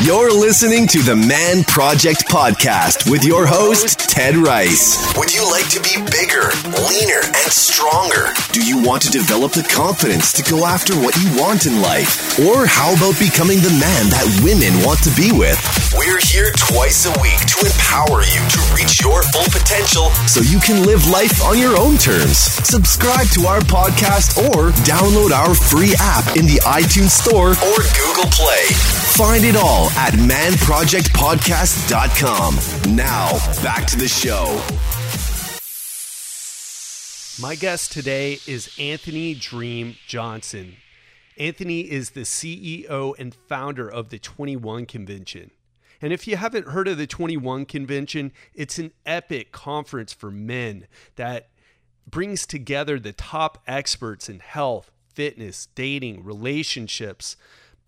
You're listening to the Man Project Podcast with your host, Ted Ryce. Would you like to be bigger, leaner, and stronger? Do you want to develop the confidence to go after what you want in life? Or how about becoming the man that women want to be with? We're here twice a week to empower you to reach your full potential so you can live life on your own terms. Subscribe to our podcast or download our free app in the iTunes Store or Google Play. Find it all at manprojectpodcast.com. Now, back to the show. My guest today is Anthony Dream Johnson. Anthony is the CEO and founder of the 21 Convention. And if you haven't heard of the 21 Convention, it's an epic conference for men that brings together the top experts in health, fitness, dating, relationships,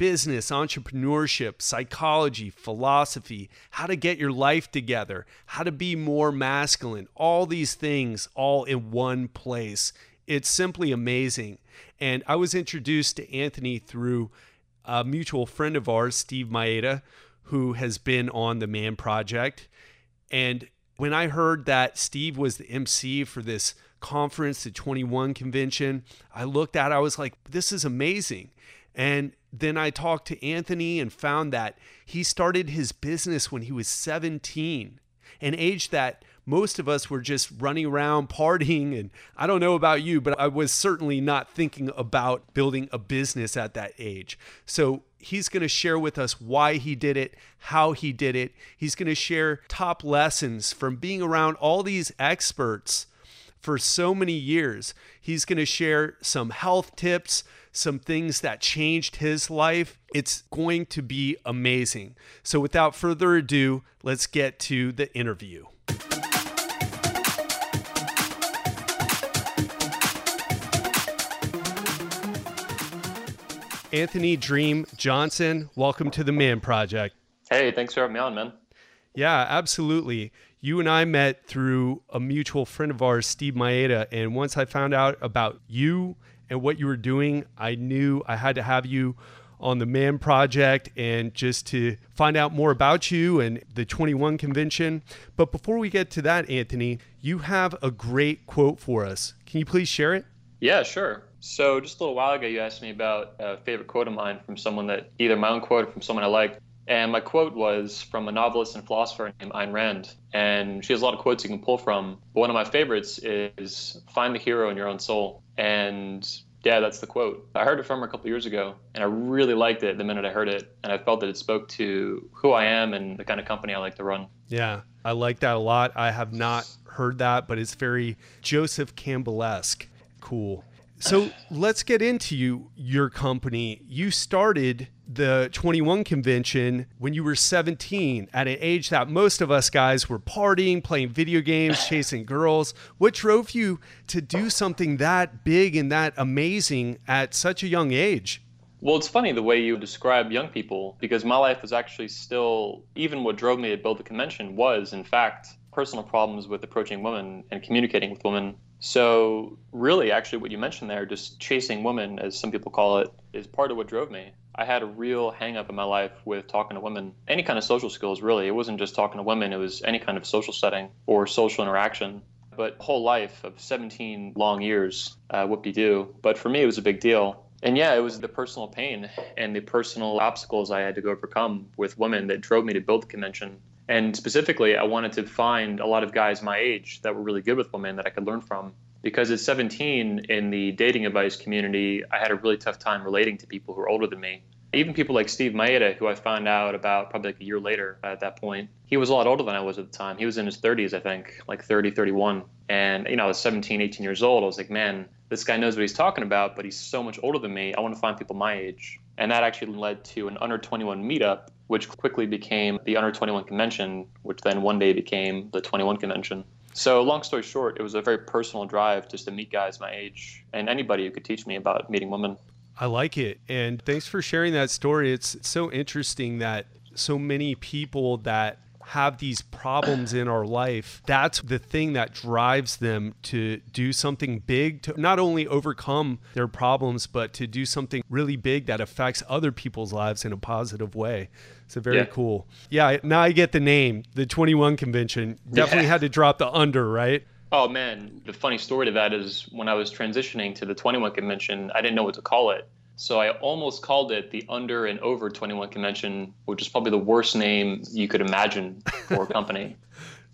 business, entrepreneurship, psychology, philosophy, how to get your life together, how to be more masculine, all these things all in one place. It's simply amazing. And I was introduced to Anthony through a mutual friend of ours, Steve Maeda, who has been on the Man Project. And when I heard that Steve was the MC for this conference, the 21 convention, I looked at I was like, this is amazing. And then I talked to Anthony and found that he started his business when he was 17, an age that most of us were just running around partying. And I don't know about you, but I was certainly not thinking about building a business at that age. So he's going to share with us why he did it, how he did it. He's going to share top lessons from being around all these experts for so many years. He's going to share some health tips, some things that changed his life. It's going to be amazing. So, without further ado, let's get to the interview. Anthony Dream Johnson, welcome to the Man Project. Hey, thanks for having me on, man. Yeah, absolutely. You and I met through a mutual friend of ours, Steve Maeda. And once I found out about you and what you were doing, I knew I had to have you on the Man Project and just to find out more about you and the 21 convention. But before we get to that, Anthony, you have a great quote for us. Can you please share it? Yeah, sure. So just a little while ago, you asked me about a favorite quote of mine from someone that either my own quote or from someone I like. And my quote was from a novelist and philosopher named Ayn Rand. And she has a lot of quotes you can pull from. But one of my favorites is find the hero in your own soul. And yeah, that's the quote. I heard it from her a couple years ago, and I really liked it the minute I heard it. And I felt that it spoke to who I am and the kind of company I like to run. Yeah, I like that a lot. I have not heard that, but it's very Joseph Campbell esque. Cool. So let's get into you, your company. You started the 21 convention when you were 17 at an age that most of us guys were partying, playing video games, chasing girls. What drove you to do something that big and that amazing at such a young age? Well, it's funny the way you describe young people because my life was actually still, even what drove me to build the convention was, in fact, personal problems with approaching women and communicating with women so, really, actually, what you mentioned there, just chasing women, as some people call it, is part of what drove me. I had a real hang up in my life with talking to women, any kind of social skills, really. It wasn't just talking to women, it was any kind of social setting or social interaction. But whole life of 17 long years, uh, whoop de doo. But for me, it was a big deal. And yeah, it was the personal pain and the personal obstacles I had to go overcome with women that drove me to build the convention and specifically, I wanted to find a lot of guys my age that were really good with women that I could learn from. Because at 17, in the dating advice community, I had a really tough time relating to people who were older than me. Even people like Steve Maeda, who I found out about probably like a year later at that point, he was a lot older than I was at the time. He was in his 30s, I think, like 30, 31. And, you know, I was 17, 18 years old. I was like, man, this guy knows what he's talking about, but he's so much older than me. I want to find people my age. And that actually led to an under 21 meetup which quickly became the Under 21 Convention, which then one day became the 21 Convention. So, long story short, it was a very personal drive just to meet guys my age and anybody who could teach me about meeting women. I like it. And thanks for sharing that story. It's so interesting that so many people that have these problems in our life, that's the thing that drives them to do something big to not only overcome their problems, but to do something really big that affects other people's lives in a positive way. So very Yeah. cool. Yeah, now I get the name, the 21 convention. Definitely Yeah. had to drop the under, right? Oh man, the funny story to that is when I was transitioning to the 21 convention, I didn't know what to call it. So I almost called it the Under and Over 21 convention, which is probably the worst name you could imagine for a company.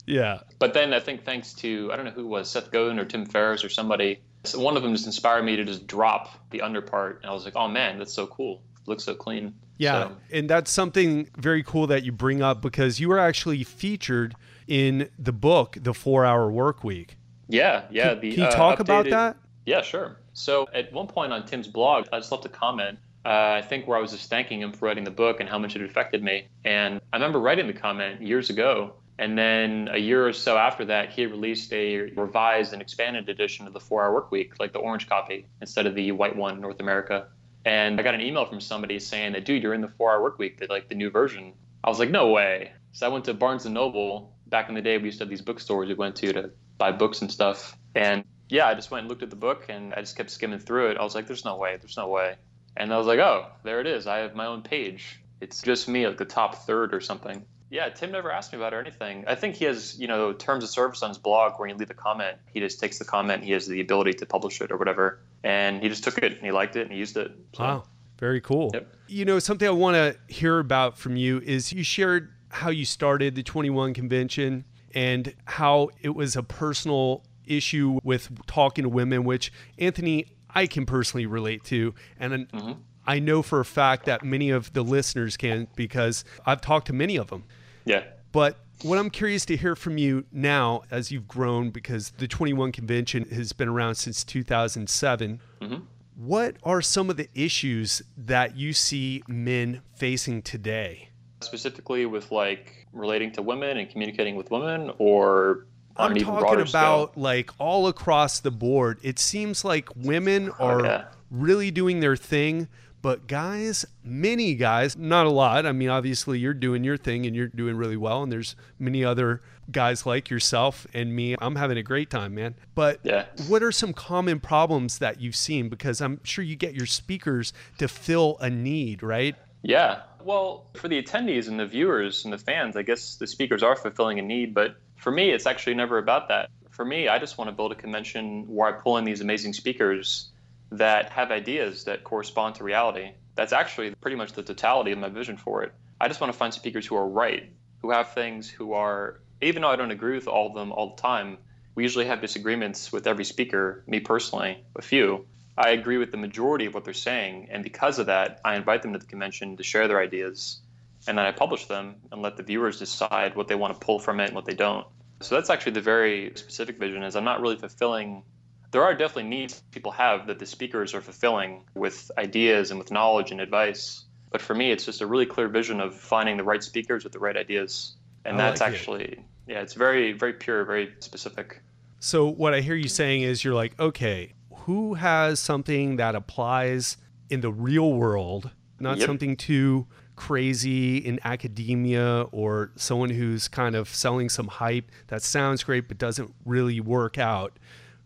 Yeah. But then I think thanks to I don't know who it was Seth Godin or Tim Ferriss or somebody, so one of them just inspired me to just drop the under part, and I was like, oh man, that's so cool. It looks so clean. Yeah, So, and that's something very cool that you bring up because you were actually featured in the book, The Four Hour Work Week. yeah, yeah. Can, the can you uh, talk about that? Yeah, sure. So at one point on Tim's blog, I just left a comment. Uh, I think where I was just thanking him for writing the book and how much it affected me. And I remember writing the comment years ago. And then a year or so after that, he released a revised and expanded edition of the Four Hour Work Week, like the orange copy instead of the white one in North America. And I got an email from somebody saying that, dude, you're in the Four Hour Work Week, the, like the new version. I was like, no way. So I went to Barnes and Noble. Back in the day, we used to have these bookstores we went to to buy books and stuff. And yeah, I just went and looked at the book and I just kept skimming through it. I was like, there's no way, there's no way. And I was like, oh, there it is. I have my own page. It's just me, like the top third or something. Yeah, Tim never asked me about it or anything. I think he has, you know, terms of service on his blog where you leave a comment. He just takes the comment. He has the ability to publish it or whatever. And he just took it and he liked it and he used it. So, Wow, very cool. Yep. You know, something I want to hear about from you is you shared how you started the 21 convention and how it was a personal issue with talking to women, which Anthony, I can personally relate to. And mm-hmm. I know for a fact that many of the listeners can because I've talked to many of them. Yeah. But what I'm curious to hear from you now, as you've grown, because the 21 convention has been around since 2007, mm-hmm. what are some of the issues that you see men facing today? Specifically with like relating to women and communicating with women or I'm talking about scale? like all across the board. It seems like women oh, are yeah. really doing their thing, but guys, many guys, not a lot. I mean, obviously you're doing your thing and you're doing really well, and there's many other guys like yourself and me. I'm having a great time, man. But Yeah. what are some common problems that you've seen? Because I'm sure you get your speakers to fill a need, right? Yeah. Well, for the attendees and the viewers and the fans, I guess the speakers are fulfilling a need, but for me, it's actually never about that. For me, I just want to build a convention where I pull in these amazing speakers that have ideas that correspond to reality. That's actually pretty much the totality of my vision for it. I just want to find speakers who are right, who have things, who are, even though I don't agree with all of them all the time, we usually have disagreements with every speaker, me personally, a few. I agree with the majority of what they're saying, and because of that, I invite them to the convention to share their ideas, and then I publish them and let the viewers decide what they want to pull from it and what they don't. So that's actually the very specific vision. Is I'm not really fulfilling. There are definitely needs people have that the speakers are fulfilling with ideas and with knowledge and advice. But for me, it's just a really clear vision of finding the right speakers with the right ideas, and I that's like it. actually yeah, it's very very pure, very specific. So what I hear you saying is you're like, okay, who has something that applies in the real world, not Yep. something too crazy in academia or someone who's kind of selling some hype that sounds great but doesn't really work out.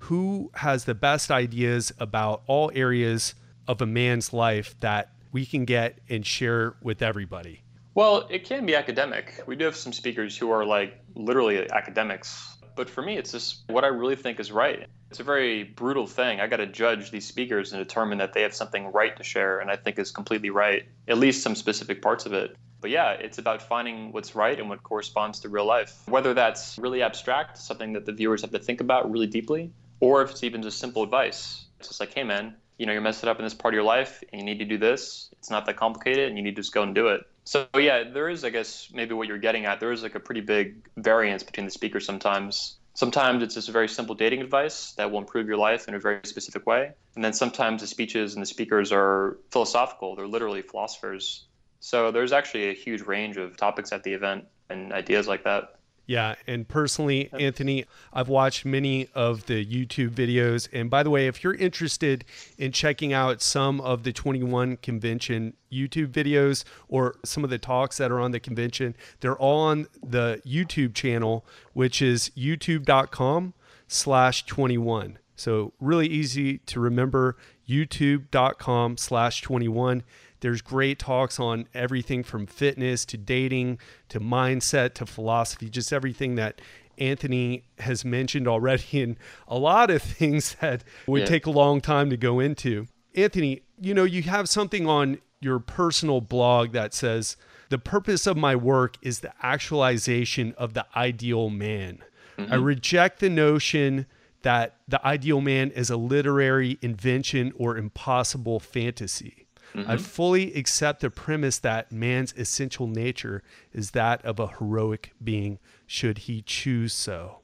Who has the best ideas about all areas of a man's life that we can get and share with everybody? Well, it can be academic. We do have some speakers who are like literally academics. But for me, it's just what I really think is right. It's a very brutal thing. I got to judge these speakers and determine that they have something right to share and I think is completely right, at least some specific parts of it. But yeah, it's about finding what's right and what corresponds to real life. Whether that's really abstract, something that the viewers have to think about really deeply, or if it's even just simple advice. It's just like, hey man, you know, you're messed up in this part of your life and you need to do this. It's not that complicated and you need to just go and do it. So yeah, there is, I guess, maybe what you're getting at. There is like a pretty big variance between the speakers sometimes. Sometimes it's just a very simple dating advice that will improve your life in a very specific way. And then sometimes the speeches and the speakers are philosophical. They're literally philosophers. So there's actually a huge range of topics at the event and ideas like that. Yeah, and personally, Anthony, I've watched many of the YouTube videos. And by the way, if you're interested in checking out some of the 21 convention YouTube videos or some of the talks that are on the convention, they're all on the YouTube channel, which is youtube.com slash 21. So really easy to remember, youtube.com slash 21. There's great talks on everything from fitness to dating to mindset to philosophy, just everything that Anthony has mentioned already, and a lot of things that would yeah. take a long time to go into. Anthony, you know, you have something on your personal blog that says, The purpose of my work is the actualization of the ideal man. Mm-hmm. I reject the notion that the ideal man is a literary invention or impossible fantasy. Mm-hmm. I fully accept the premise that man's essential nature is that of a heroic being, should he choose so.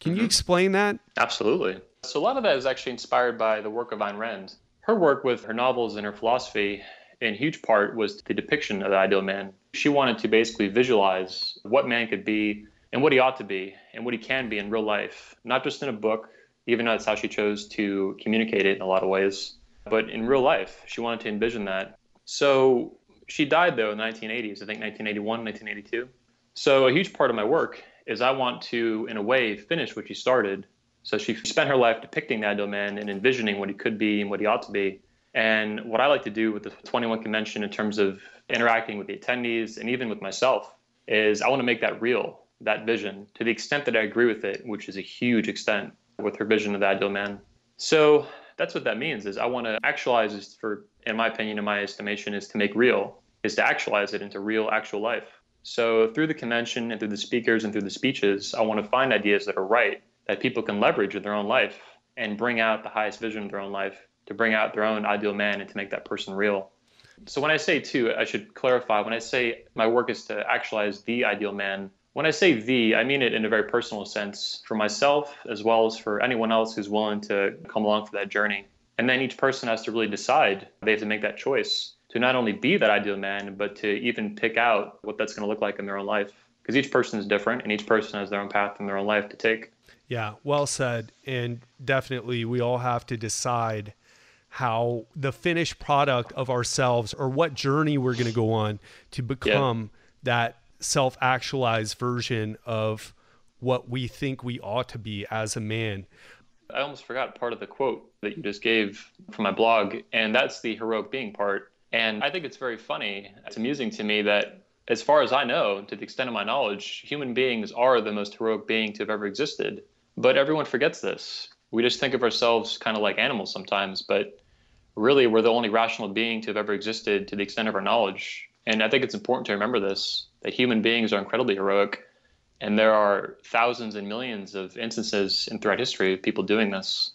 Can mm-hmm. you explain that? Absolutely. So, a lot of that is actually inspired by the work of Ayn Rand. Her work with her novels and her philosophy, in huge part, was the depiction of the ideal man. She wanted to basically visualize what man could be and what he ought to be and what he can be in real life, not just in a book, even though that's how she chose to communicate it in a lot of ways. But in real life, she wanted to envision that. So she died, though, in the 1980s, I think 1981, 1982. So a huge part of my work is I want to, in a way, finish what she started. So she spent her life depicting the ideal man and envisioning what he could be and what he ought to be. And what I like to do with the 21 convention in terms of interacting with the attendees and even with myself is I want to make that real, that vision, to the extent that I agree with it, which is a huge extent with her vision of the ideal man. So that's what that means is I want to actualize this for, in my opinion, in my estimation, is to make real, is to actualize it into real, actual life. So through the convention and through the speakers and through the speeches, I want to find ideas that are right, that people can leverage in their own life and bring out the highest vision of their own life, to bring out their own ideal man and to make that person real. So when I say too, I should clarify, when I say my work is to actualize the ideal man, when I say the, I mean it in a very personal sense for myself as well as for anyone else who's willing to come along for that journey. And then each person has to really decide, they have to make that choice to not only be that ideal man, but to even pick out what that's going to look like in their own life. Because each person is different and each person has their own path in their own life to take. Yeah, well said. And definitely, we all have to decide how the finished product of ourselves or what journey we're going to go on to become yeah. that self actualized version of what we think we ought to be as a man. I almost forgot part of the quote that you just gave from my blog, and that's the heroic being part. And I think it's very funny. It's amusing to me that, as far as I know, to the extent of my knowledge, human beings are the most heroic being to have ever existed. But everyone forgets this. We just think of ourselves kind of like animals sometimes, but really we're the only rational being to have ever existed to the extent of our knowledge. And I think it's important to remember this that human beings are incredibly heroic. And there are thousands and millions of instances in throughout history of people doing this.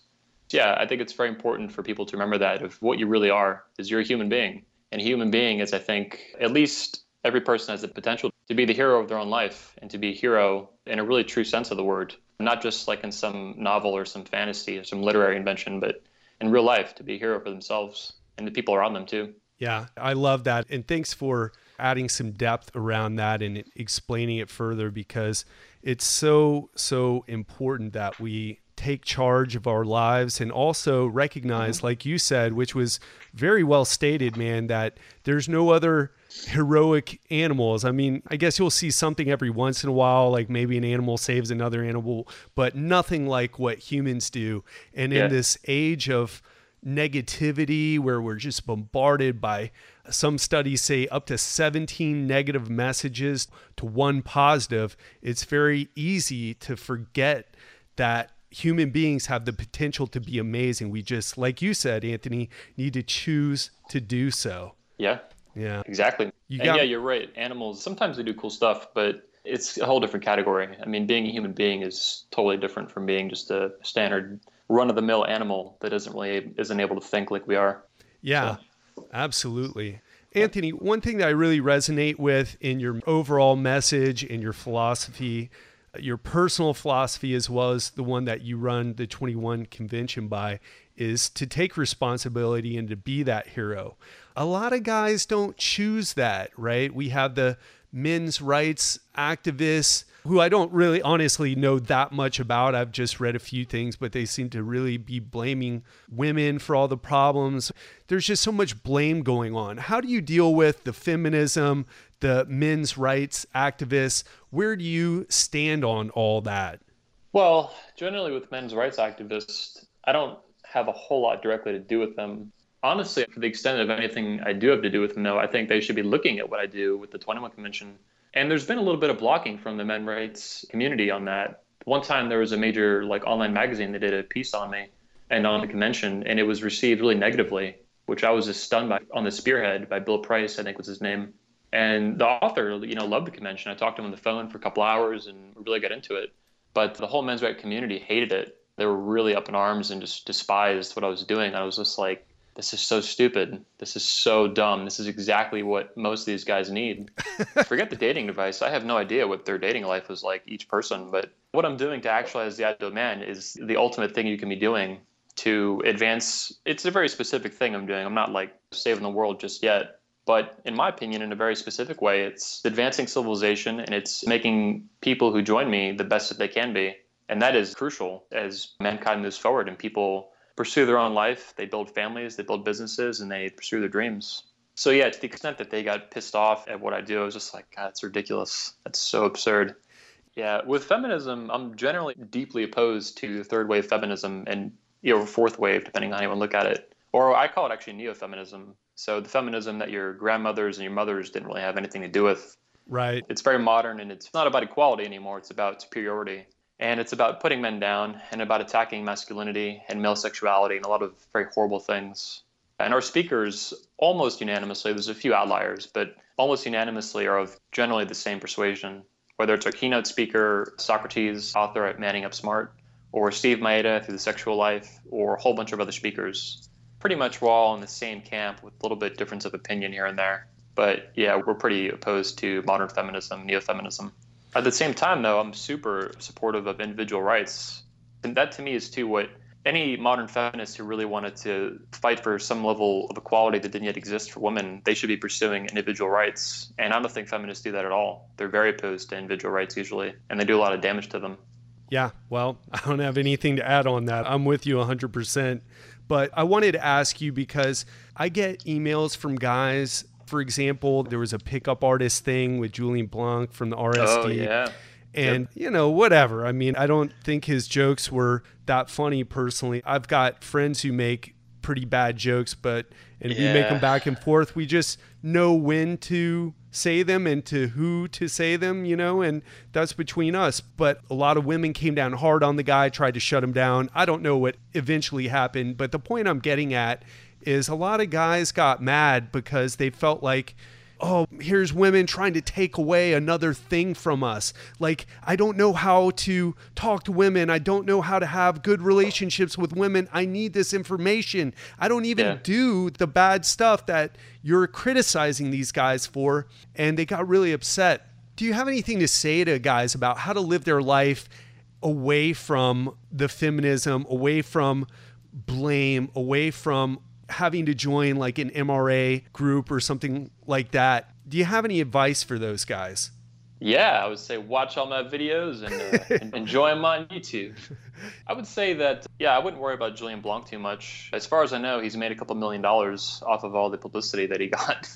Yeah, I think it's very important for people to remember that of what you really are is you're a human being. And a human being is, I think, at least every person has the potential to be the hero of their own life and to be a hero in a really true sense of the word, not just like in some novel or some fantasy or some literary invention, but in real life to be a hero for themselves and the people around them too. Yeah, I love that. And thanks for adding some depth around that and explaining it further because it's so, so important that we take charge of our lives and also recognize, like you said, which was very well stated, man, that there's no other heroic animals. I mean, I guess you'll see something every once in a while, like maybe an animal saves another animal, but nothing like what humans do. And in this age of negativity where we're just bombarded by some studies say up to 17 negative messages to one positive, it's very easy to forget that human beings have the potential to be amazing. We just, like you said, Anthony, need to choose to do so. Yeah. Yeah. Exactly. You got- yeah, you're right. Animals, sometimes they do cool stuff, but it's a whole different category. I mean, being a human being is totally different from being just a standard run of the mill animal that isn't really isn't able to think like we are. Yeah, so. absolutely. Anthony, one thing that I really resonate with in your overall message and your philosophy, your personal philosophy, as well as the one that you run the 21 convention by, is to take responsibility and to be that hero. A lot of guys don't choose that, right? We have the men's rights activists who I don't really honestly know that much about. I've just read a few things, but they seem to really be blaming women for all the problems. There's just so much blame going on. How do you deal with the feminism, the men's rights activists? Where do you stand on all that? Well, generally with men's rights activists, I don't have a whole lot directly to do with them. Honestly, for the extent of anything I do have to do with them, though, I think they should be looking at what I do with the 21 Convention and there's been a little bit of blocking from the men rights community on that. One time there was a major like online magazine that did a piece on me and on the convention, and it was received really negatively, which I was just stunned by. On the Spearhead by Bill Price, I think was his name. And the author, you know, loved the convention. I talked to him on the phone for a couple hours and really got into it. But the whole men's rights community hated it. They were really up in arms and just despised what I was doing. I was just like, this is so stupid. This is so dumb. This is exactly what most of these guys need. Forget the dating device. I have no idea what their dating life is like, each person. But what I'm doing to actualize the ideal man is the ultimate thing you can be doing to advance. It's a very specific thing I'm doing. I'm not like saving the world just yet. But in my opinion, in a very specific way, it's advancing civilization and it's making people who join me the best that they can be. And that is crucial as mankind moves forward and people pursue their own life. They build families, they build businesses, and they pursue their dreams. So yeah, to the extent that they got pissed off at what I do, I was just like, God, it's ridiculous. That's so absurd. Yeah, with feminism, I'm generally deeply opposed to third wave feminism and you know fourth wave, depending on how you want to look at it. Or I call it actually neo-feminism. So the feminism that your grandmothers and your mothers didn't really have anything to do with. Right. It's very modern and it's not about equality anymore. It's about superiority and it's about putting men down and about attacking masculinity and male sexuality and a lot of very horrible things. And our speakers, almost unanimously, there's a few outliers, but almost unanimously are of generally the same persuasion. Whether it's our keynote speaker, Socrates, author at Manning Up Smart, or Steve Maeda through the sexual life, or a whole bunch of other speakers. Pretty much we're all in the same camp with a little bit difference of opinion here and there. But yeah, we're pretty opposed to modern feminism, neo feminism. At the same time, though, I'm super supportive of individual rights. And that to me is too what any modern feminist who really wanted to fight for some level of equality that didn't yet exist for women, they should be pursuing individual rights. And I don't think feminists do that at all. They're very opposed to individual rights usually, and they do a lot of damage to them. Yeah, well, I don't have anything to add on that. I'm with you 100%. But I wanted to ask you because I get emails from guys for example, there was a pickup artist thing with Julien Blanc from the RSD. Oh, yeah. And, yep. you know, whatever. I mean, I don't think his jokes were that funny personally. I've got friends who make pretty bad jokes, but, and yeah. we make them back and forth. We just know when to say them and to who to say them, you know, and that's between us. But a lot of women came down hard on the guy, tried to shut him down. I don't know what eventually happened, but the point I'm getting at is a lot of guys got mad because they felt like oh, here's women trying to take away another thing from us. Like, I don't know how to talk to women. I don't know how to have good relationships with women. I need this information. I don't even yeah. do the bad stuff that you're criticizing these guys for. And they got really upset. Do you have anything to say to guys about how to live their life away from the feminism, away from blame, away from having to join like an MRA group or something like that. Do you have any advice for those guys? Yeah, I would say watch all my videos and, uh, enjoy them on YouTube. I would say that, yeah, I wouldn't worry about Julien Blanc too much. As far as I know, he's made a couple million dollars off of all the publicity that he got.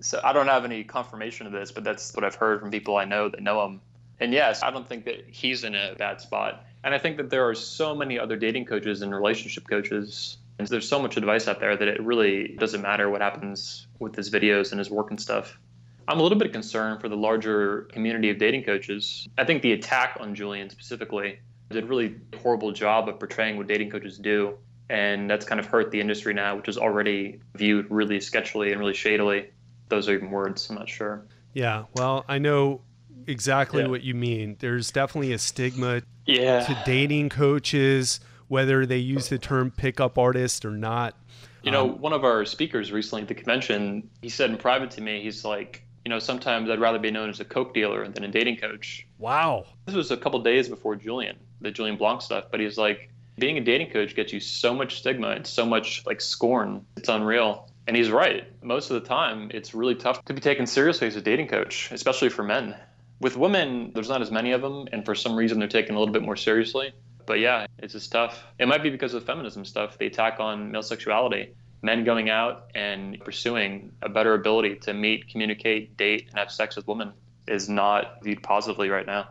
So I don't have any confirmation of this, but that's what I've heard from people I know that know him. And yes, I don't think that he's in a bad spot. And I think that there are so many other dating coaches and relationship coaches and there's so much advice out there that it really doesn't matter what happens with his videos and his work and stuff. I'm a little bit concerned for the larger community of dating coaches. I think the attack on Julien specifically did a really horrible job of portraying what dating coaches do. And that's kind of hurt the industry now, which is already viewed really sketchily and really shadily. Those are even words, I'm not sure. Yeah, well, I know exactly yeah. what you mean. There's definitely a stigma yeah. to dating coaches whether they use the term pickup artist or not. You know, um, one of our speakers recently at the convention, he said in private to me, he's like, you know, sometimes I'd rather be known as a coke dealer than a dating coach. Wow. This was a couple days before Julien, the Julien Blanc stuff, but he's like, being a dating coach gets you so much stigma and so much like scorn. It's unreal. And he's right. Most of the time, it's really tough to be taken seriously as a dating coach, especially for men. With women, there's not as many of them, and for some reason, they're taken a little bit more seriously. But yeah, it's just tough. It might be because of feminism stuff, the attack on male sexuality. Men going out and pursuing a better ability to meet, communicate, date, and have sex with women is not viewed positively right now.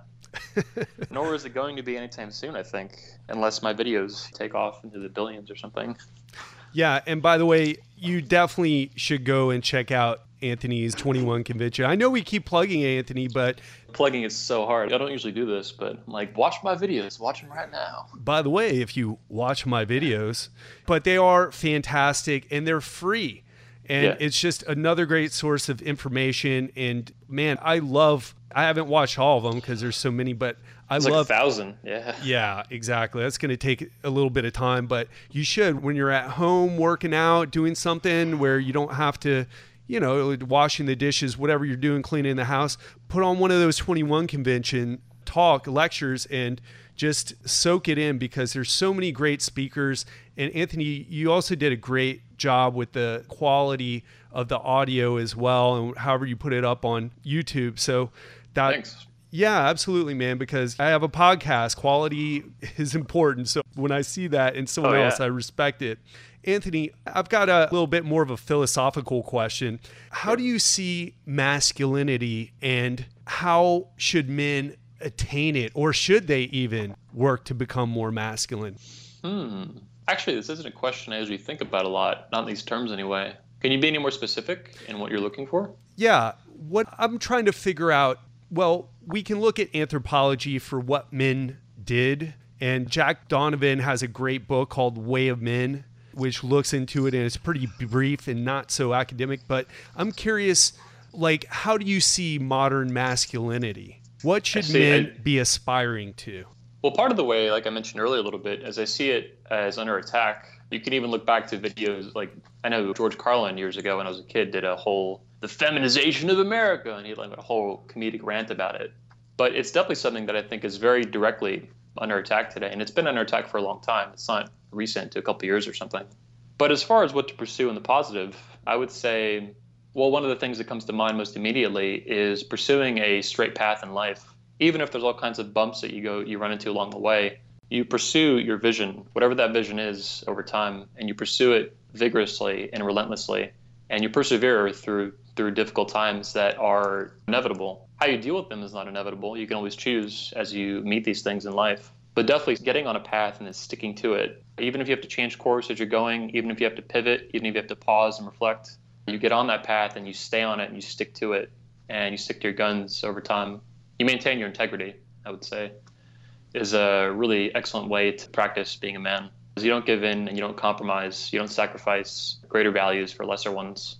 Nor is it going to be anytime soon, I think, unless my videos take off into the billions or something. Yeah, and by the way, you definitely should go and check out Anthony's 21 convention. I know we keep plugging Anthony, but plugging is so hard. I don't usually do this, but I'm like, watch my videos, watch them right now. By the way, if you watch my videos, but they are fantastic and they're free. And yeah. it's just another great source of information. And man, I love I haven't watched all of them because there's so many, but I it's love like a thousand. Yeah. Yeah, exactly. That's going to take a little bit of time, but you should when you're at home working out, doing something where you don't have to, you know, washing the dishes, whatever you're doing, cleaning the house. Put on one of those 21 convention talk lectures and just soak it in because there's so many great speakers. And Anthony, you also did a great job with the quality of the audio as well, and however you put it up on YouTube. So that Thanks. Yeah, absolutely, man. Because I have a podcast. Quality is important. So when I see that in someone oh, else, I respect it. Anthony, I've got a little bit more of a philosophical question. How do you see masculinity and how should men attain it, or should they even work to become more masculine? Hmm. Actually, this isn't a question I usually think about a lot, not in these terms anyway. Can you be any more specific in what you're looking for? Yeah. What I'm trying to figure out well, we can look at anthropology for what men did. And Jack Donovan has a great book called Way of Men, which looks into it and it's pretty brief and not so academic. But I'm curious, like, how do you see modern masculinity? What should men be aspiring to? Well, part of the way, like I mentioned earlier a little bit, as I see it as under attack, you can even look back to videos like I know George Carlin years ago when I was a kid did a whole the feminization of America, and he like a whole comedic rant about it. But it's definitely something that I think is very directly under attack today, and it's been under attack for a long time. It's not recent to a couple years or something. But as far as what to pursue in the positive, I would say, well, one of the things that comes to mind most immediately is pursuing a straight path in life. Even if there's all kinds of bumps that you go you run into along the way, you pursue your vision, whatever that vision is over time, and you pursue it vigorously and relentlessly, and you persevere through through difficult times that are inevitable. How you deal with them is not inevitable. You can always choose as you meet these things in life. But definitely getting on a path and then sticking to it. Even if you have to change course as you're going, even if you have to pivot, even if you have to pause and reflect, you get on that path and you stay on it and you stick to it and you stick to your guns over time. You maintain your integrity, I would say, is a really excellent way to practice being a man. You don't give in and you don't compromise, you don't sacrifice greater values for lesser ones.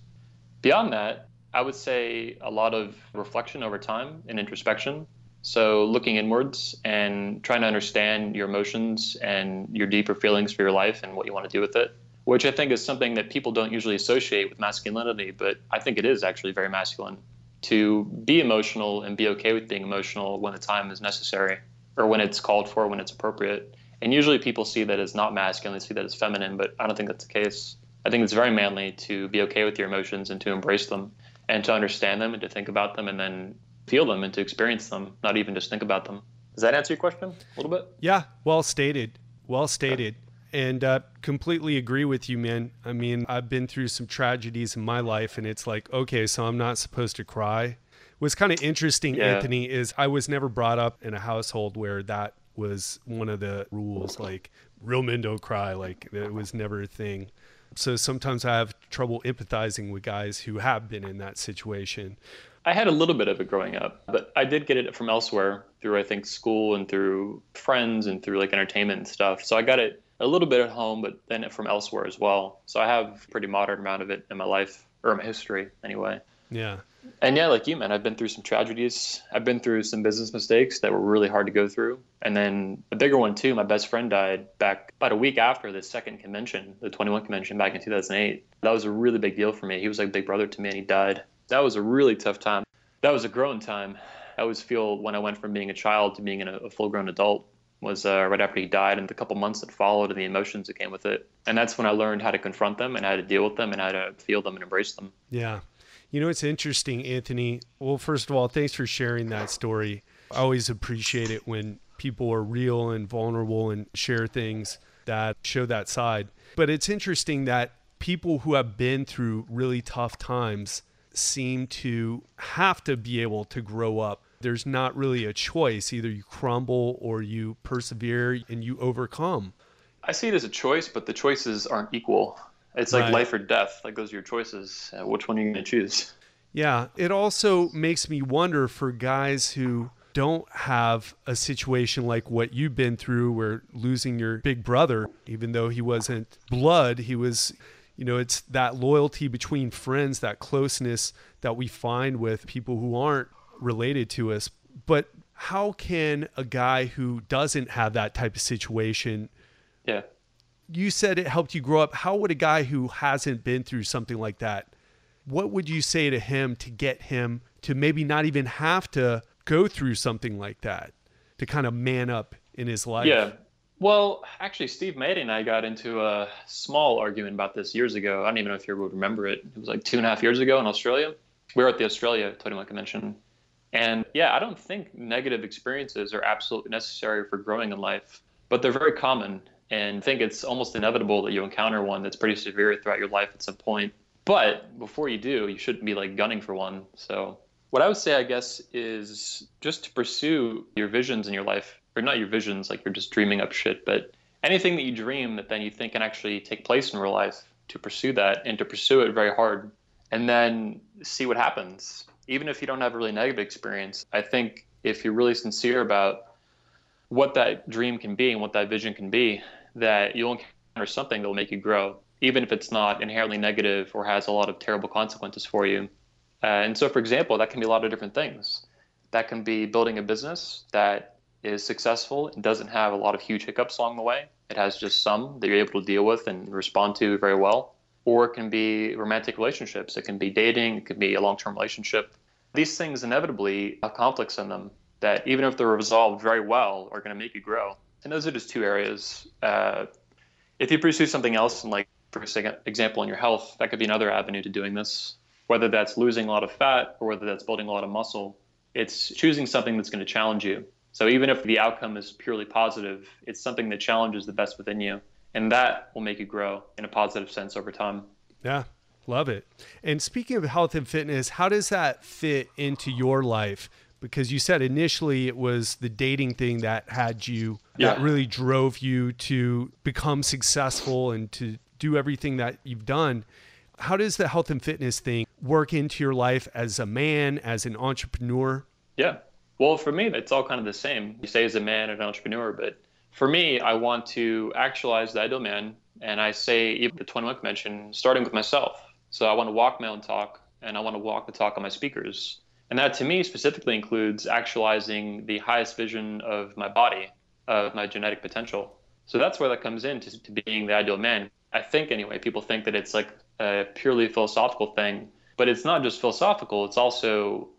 Beyond that, I would say a lot of reflection over time and introspection. So, looking inwards and trying to understand your emotions and your deeper feelings for your life and what you want to do with it, which I think is something that people don't usually associate with masculinity, but I think it is actually very masculine to be emotional and be okay with being emotional when the time is necessary or when it's called for, when it's appropriate. And usually people see that as not masculine, they see that as feminine, but I don't think that's the case. I think it's very manly to be okay with your emotions and to embrace them and to understand them and to think about them and then feel them and to experience them, not even just think about them. Does that answer your question a little bit? Yeah, well stated. Well stated. And uh, completely agree with you, man. I mean, I've been through some tragedies in my life, and it's like, okay, so I'm not supposed to cry. What's kind of interesting, yeah. Anthony, is I was never brought up in a household where that was one of the rules. Like, real men don't cry. Like, it was never a thing. So sometimes I have trouble empathizing with guys who have been in that situation. I had a little bit of it growing up, but I did get it from elsewhere through, I think, school and through friends and through like entertainment and stuff. So I got it a little bit at home, but then from elsewhere as well. So I have a pretty modern amount of it in my life or in my history anyway. Yeah. And yeah, like you, man, I've been through some tragedies. I've been through some business mistakes that were really hard to go through. And then a bigger one, too. My best friend died back about a week after the second convention, the 21 convention back in 2008. That was a really big deal for me. He was like a big brother to me, and he died. That was a really tough time. That was a growing time. I always feel when I went from being a child to being a full grown adult was uh, right after he died and the couple months that followed and the emotions that came with it. And that's when I learned how to confront them and how to deal with them and how to feel them and embrace them. Yeah. You know, it's interesting, Anthony. Well, first of all, thanks for sharing that story. I always appreciate it when people are real and vulnerable and share things that show that side. But it's interesting that people who have been through really tough times seem to have to be able to grow up. There's not really a choice. Either you crumble or you persevere and you overcome. I see it as a choice, but the choices aren't equal. It's like right. life or death. Like those are your choices. Uh, which one are you going to choose? Yeah. It also makes me wonder for guys who don't have a situation like what you've been through where losing your big brother, even though he wasn't blood, he was you know it's that loyalty between friends that closeness that we find with people who aren't related to us but how can a guy who doesn't have that type of situation yeah you said it helped you grow up how would a guy who hasn't been through something like that what would you say to him to get him to maybe not even have to go through something like that to kind of man up in his life yeah well, actually, Steve Mady and I got into a small argument about this years ago. I don't even know if you would remember it. It was like two and a half years ago in Australia. We were at the Australia 21 convention. And yeah, I don't think negative experiences are absolutely necessary for growing in life, but they're very common. And think it's almost inevitable that you encounter one that's pretty severe throughout your life at some point. But before you do, you shouldn't be like gunning for one. So, what I would say, I guess, is just to pursue your visions in your life or not your visions, like you're just dreaming up shit, but anything that you dream that then you think can actually take place in real life, to pursue that and to pursue it very hard, and then see what happens. Even if you don't have a really negative experience, I think if you're really sincere about what that dream can be and what that vision can be, that you'll encounter something that will make you grow, even if it's not inherently negative or has a lot of terrible consequences for you. Uh, and so, for example, that can be a lot of different things. That can be building a business that is successful and doesn't have a lot of huge hiccups along the way. It has just some that you're able to deal with and respond to very well. Or it can be romantic relationships. It can be dating. It could be a long term relationship. These things inevitably have conflicts in them that, even if they're resolved very well, are going to make you grow. And those are just two areas. Uh, if you pursue something else, and like for example, in your health, that could be another avenue to doing this. Whether that's losing a lot of fat or whether that's building a lot of muscle, it's choosing something that's going to challenge you so even if the outcome is purely positive, it's something that challenges the best within you. And that will make you grow in a positive sense over time. Yeah, love it. And speaking of health and fitness, how does that fit into your life? Because you said initially it was the dating thing that had you, yeah. that really drove you to become successful and to do everything that you've done. How does the health and fitness thing work into your life as a man, as an entrepreneur? Yeah. Well, for me, it's all kind of the same. You say as a man, and an entrepreneur, but for me, I want to actualize the ideal man. And I say, even the 21 convention, starting with myself. So I want to walk my own talk and I want to walk the talk of my speakers. And that to me specifically includes actualizing the highest vision of my body, of my genetic potential. So that's where that comes into to being the ideal man. I think, anyway, people think that it's like a purely philosophical thing, but it's not just philosophical, it's also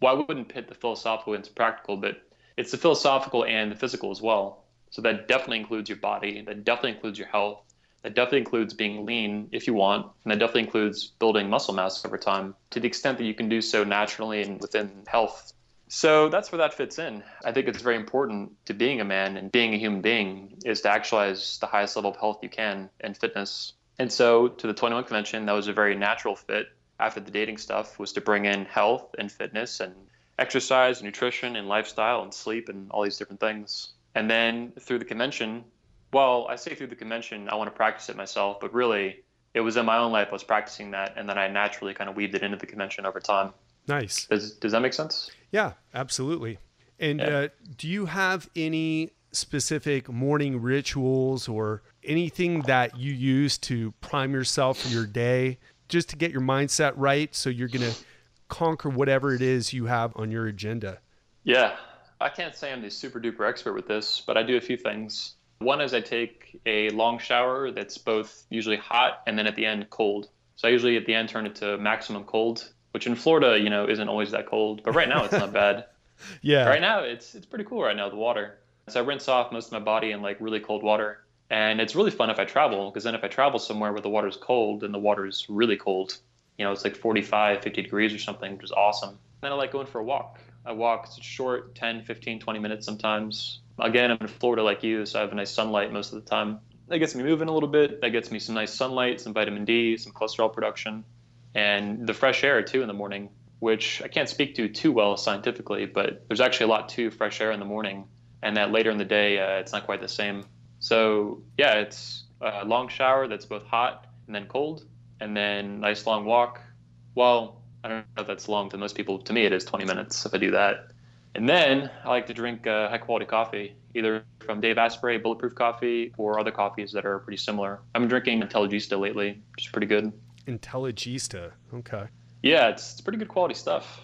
well, wouldn't pit the philosophical into practical, but it's the philosophical and the physical as well. So that definitely includes your body. That definitely includes your health. That definitely includes being lean if you want. And that definitely includes building muscle mass over time to the extent that you can do so naturally and within health. So that's where that fits in. I think it's very important to being a man and being a human being is to actualize the highest level of health you can and fitness. And so to the 21 convention, that was a very natural fit after the dating stuff was to bring in health and fitness and exercise, nutrition, and lifestyle and sleep and all these different things. And then through the convention, well, I say through the convention, I want to practice it myself, but really it was in my own life I was practicing that, and then I naturally kind of weaved it into the convention over time. Nice. Does does that make sense? Yeah, absolutely. And yeah. Uh, do you have any specific morning rituals or anything that you use to prime yourself for your day? just to get your mindset right so you're going to conquer whatever it is you have on your agenda? Yeah, I can't say I'm the super duper expert with this, but I do a few things. One is I take a long shower that's both usually hot and then at the end cold. So I usually at the end turn it to maximum cold, which in Florida, you know, isn't always that cold. But right now it's not bad. yeah. Right now it's it's pretty cool right now the water. So I rinse off most of my body in like really cold water. And it's really fun if I travel, because then if I travel somewhere where the water's cold and the water's really cold, you know, it's like 45, 50 degrees or something, which is awesome. Then I like going for a walk. I walk short 10, 15, 20 minutes sometimes. Again, I'm in Florida like you, so I have a nice sunlight most of the time. That gets me moving a little bit. That gets me some nice sunlight, some vitamin D, some cholesterol production, and the fresh air too in the morning, which I can't speak to too well scientifically, but there's actually a lot to fresh air in the morning, and that later in the day, uh, it's not quite the same. So yeah, it's a long shower that's both hot and then cold, and then nice long walk. Well, I don't know if that's long to most people. To me, it is 20 minutes if I do that. And then I like to drink uh, high quality coffee, either from Dave Asprey Bulletproof Coffee or other coffees that are pretty similar. I'm drinking Intelligentsia lately, which is pretty good. Intelligentsia, okay. Yeah, it's, it's pretty good quality stuff.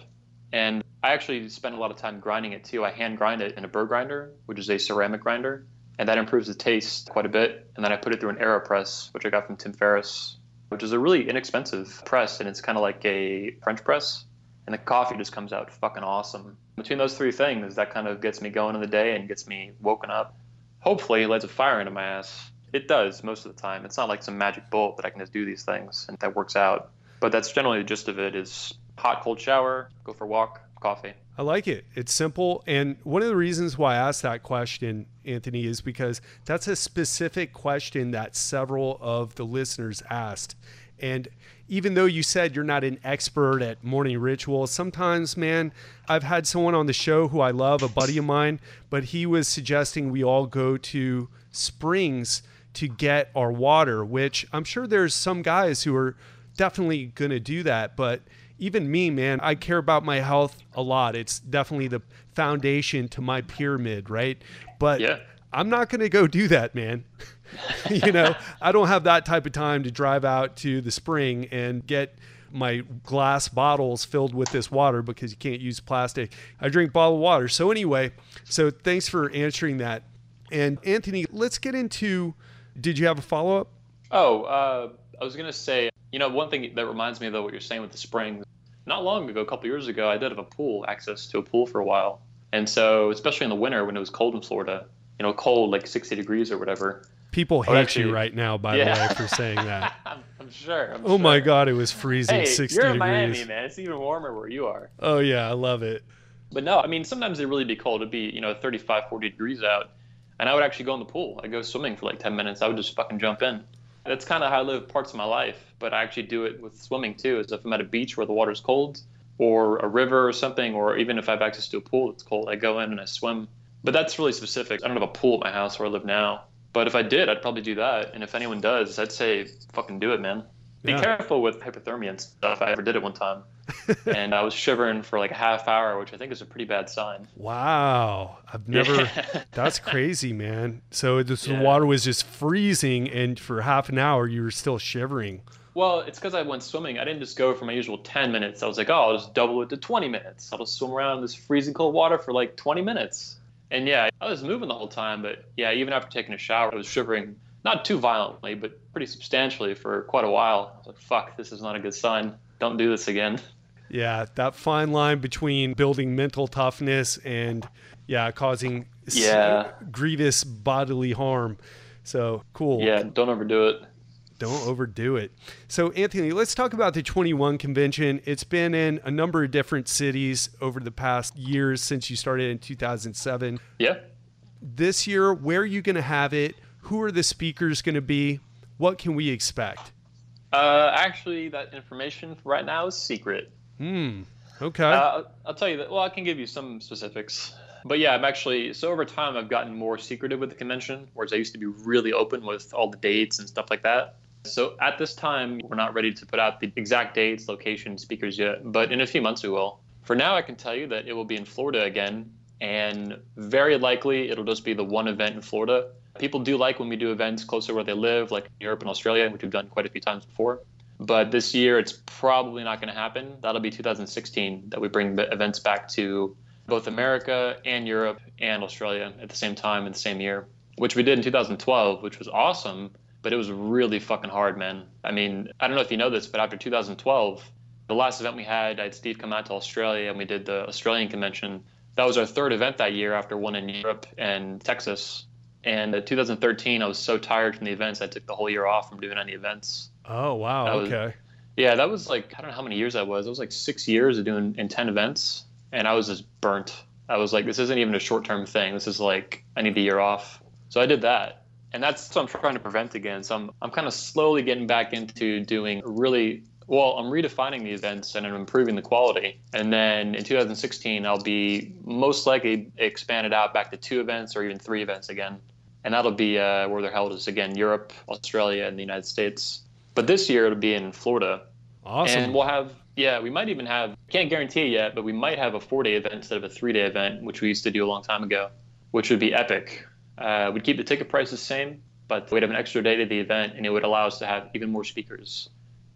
And I actually spend a lot of time grinding it too. I hand grind it in a burr grinder, which is a ceramic grinder, and that improves the taste quite a bit. And then I put it through an AeroPress, which I got from Tim Ferriss, which is a really inexpensive press, and it's kind of like a French press. And the coffee just comes out fucking awesome. Between those three things, that kind of gets me going in the day and gets me woken up. Hopefully, it lights a fire into my ass. It does most of the time. It's not like some magic bullet that I can just do these things and that works out. But that's generally the gist of it: is hot, cold shower, go for a walk, coffee. I like it. It's simple. And one of the reasons why I asked that question, Anthony, is because that's a specific question that several of the listeners asked. And even though you said you're not an expert at morning rituals, sometimes, man, I've had someone on the show who I love, a buddy of mine, but he was suggesting we all go to springs to get our water, which I'm sure there's some guys who are definitely going to do that. But even me, man, I care about my health a lot. It's definitely the foundation to my pyramid, right? But yeah. I'm not going to go do that, man. you know, I don't have that type of time to drive out to the spring and get my glass bottles filled with this water because you can't use plastic. I drink bottled water. So anyway, so thanks for answering that. And Anthony, let's get into did you have a follow up? Oh, uh, I was going to say, you know, one thing that reminds me of what you're saying with the springs. Not long ago, a couple years ago, I did have a pool, access to a pool for a while. And so, especially in the winter when it was cold in Florida, you know, cold like 60 degrees or whatever, People oh, hate actually, you right now, by yeah. the way, for saying that. I'm, I'm, sure. I'm oh sure. my God, it was freezing hey, 60 you're in degrees. Miami, man. It's even warmer where you are. Oh, yeah, I love it. But no, I mean, sometimes it really be cold. It'd be, you know, 35, 40 degrees out. And I would actually go in the pool. I'd go swimming for like 10 minutes. I would just fucking jump in. That's kind of how I live parts of my life. But I actually do it with swimming too. Is if I'm at a beach where the water's cold, or a river or something, or even if I have access to a pool that's cold, I go in and I swim. But that's really specific. I don't have a pool at my house where I live now. But if I did, I'd probably do that. And if anyone does, I'd say fucking do it, man. Be yeah. careful with hypothermia and stuff. I ever did it one time, and I was shivering for like a half hour, which I think is a pretty bad sign. Wow, I've never. Yeah. that's crazy, man. So this yeah. water was just freezing, and for half an hour you were still shivering. Well, it's because I went swimming. I didn't just go for my usual 10 minutes. I was like, oh, I'll just double it to 20 minutes. I'll just swim around in this freezing cold water for like 20 minutes. And yeah, I was moving the whole time, but yeah, even after taking a shower, I was shivering, not too violently, but pretty substantially for quite a while. I was like, fuck, this is not a good sign. Don't do this again. Yeah, that fine line between building mental toughness and, yeah, causing yeah. grievous bodily harm. So cool. Yeah, don't overdo it don't overdo it. So, Anthony, let's talk about the 21 convention. It's been in a number of different cities over the past years since you started in 2007. Yeah. This year, where are you going to have it? Who are the speakers going to be? What can we expect? Uh, actually, that information right now is secret. Hmm. Okay. Uh, I'll tell you that. Well, I can give you some specifics. But yeah, I'm actually so over time I've gotten more secretive with the convention, whereas I used to be really open with all the dates and stuff like that. So at this time, we're not ready to put out the exact dates, location, speakers yet, but in a few months we will. For now, I can tell you that it will be in Florida again, and very likely it'll just be the one event in Florida. People do like when we do events closer where they live, like Europe and Australia, which we've done quite a few times before. But this year, it's probably not going to happen. That'll be 2016 that we bring the events back to both America and Europe and Australia at the same time in the same year, which we did in 2012, which was awesome but it was really fucking hard, man. I mean, I don't know if you know this, but after 2012, the last event we had, I had Steve come out to Australia and we did the Australian convention. that was our third event that year after one in Europe and Texas. And in 2013, I was so tired from the events, I took the whole year off from doing any events. Oh wow, was, okay. Yeah, that was like I don't know how many years that was. It was like six years of doing in ten events, and I was just burnt. I was like, this isn't even a short term thing. This is like I need the year off. So I did that, and that's what I'm trying to prevent again. So I'm I'm kind of slowly getting back into doing really well. I'm redefining the events and I'm improving the quality. And then in 2016, I'll be most likely expanded out back to two events or even three events again, and that'll be uh, where they're held is again Europe, Australia, and the United States. But this year it'll be in Florida. Awesome. And we'll have, yeah, we might even have, can't guarantee it yet, but we might have a four day event instead of a three day event, which we used to do a long time ago, which would be epic. Uh, we'd keep the ticket price the same, but we'd have an extra day to the event and it would allow us to have even more speakers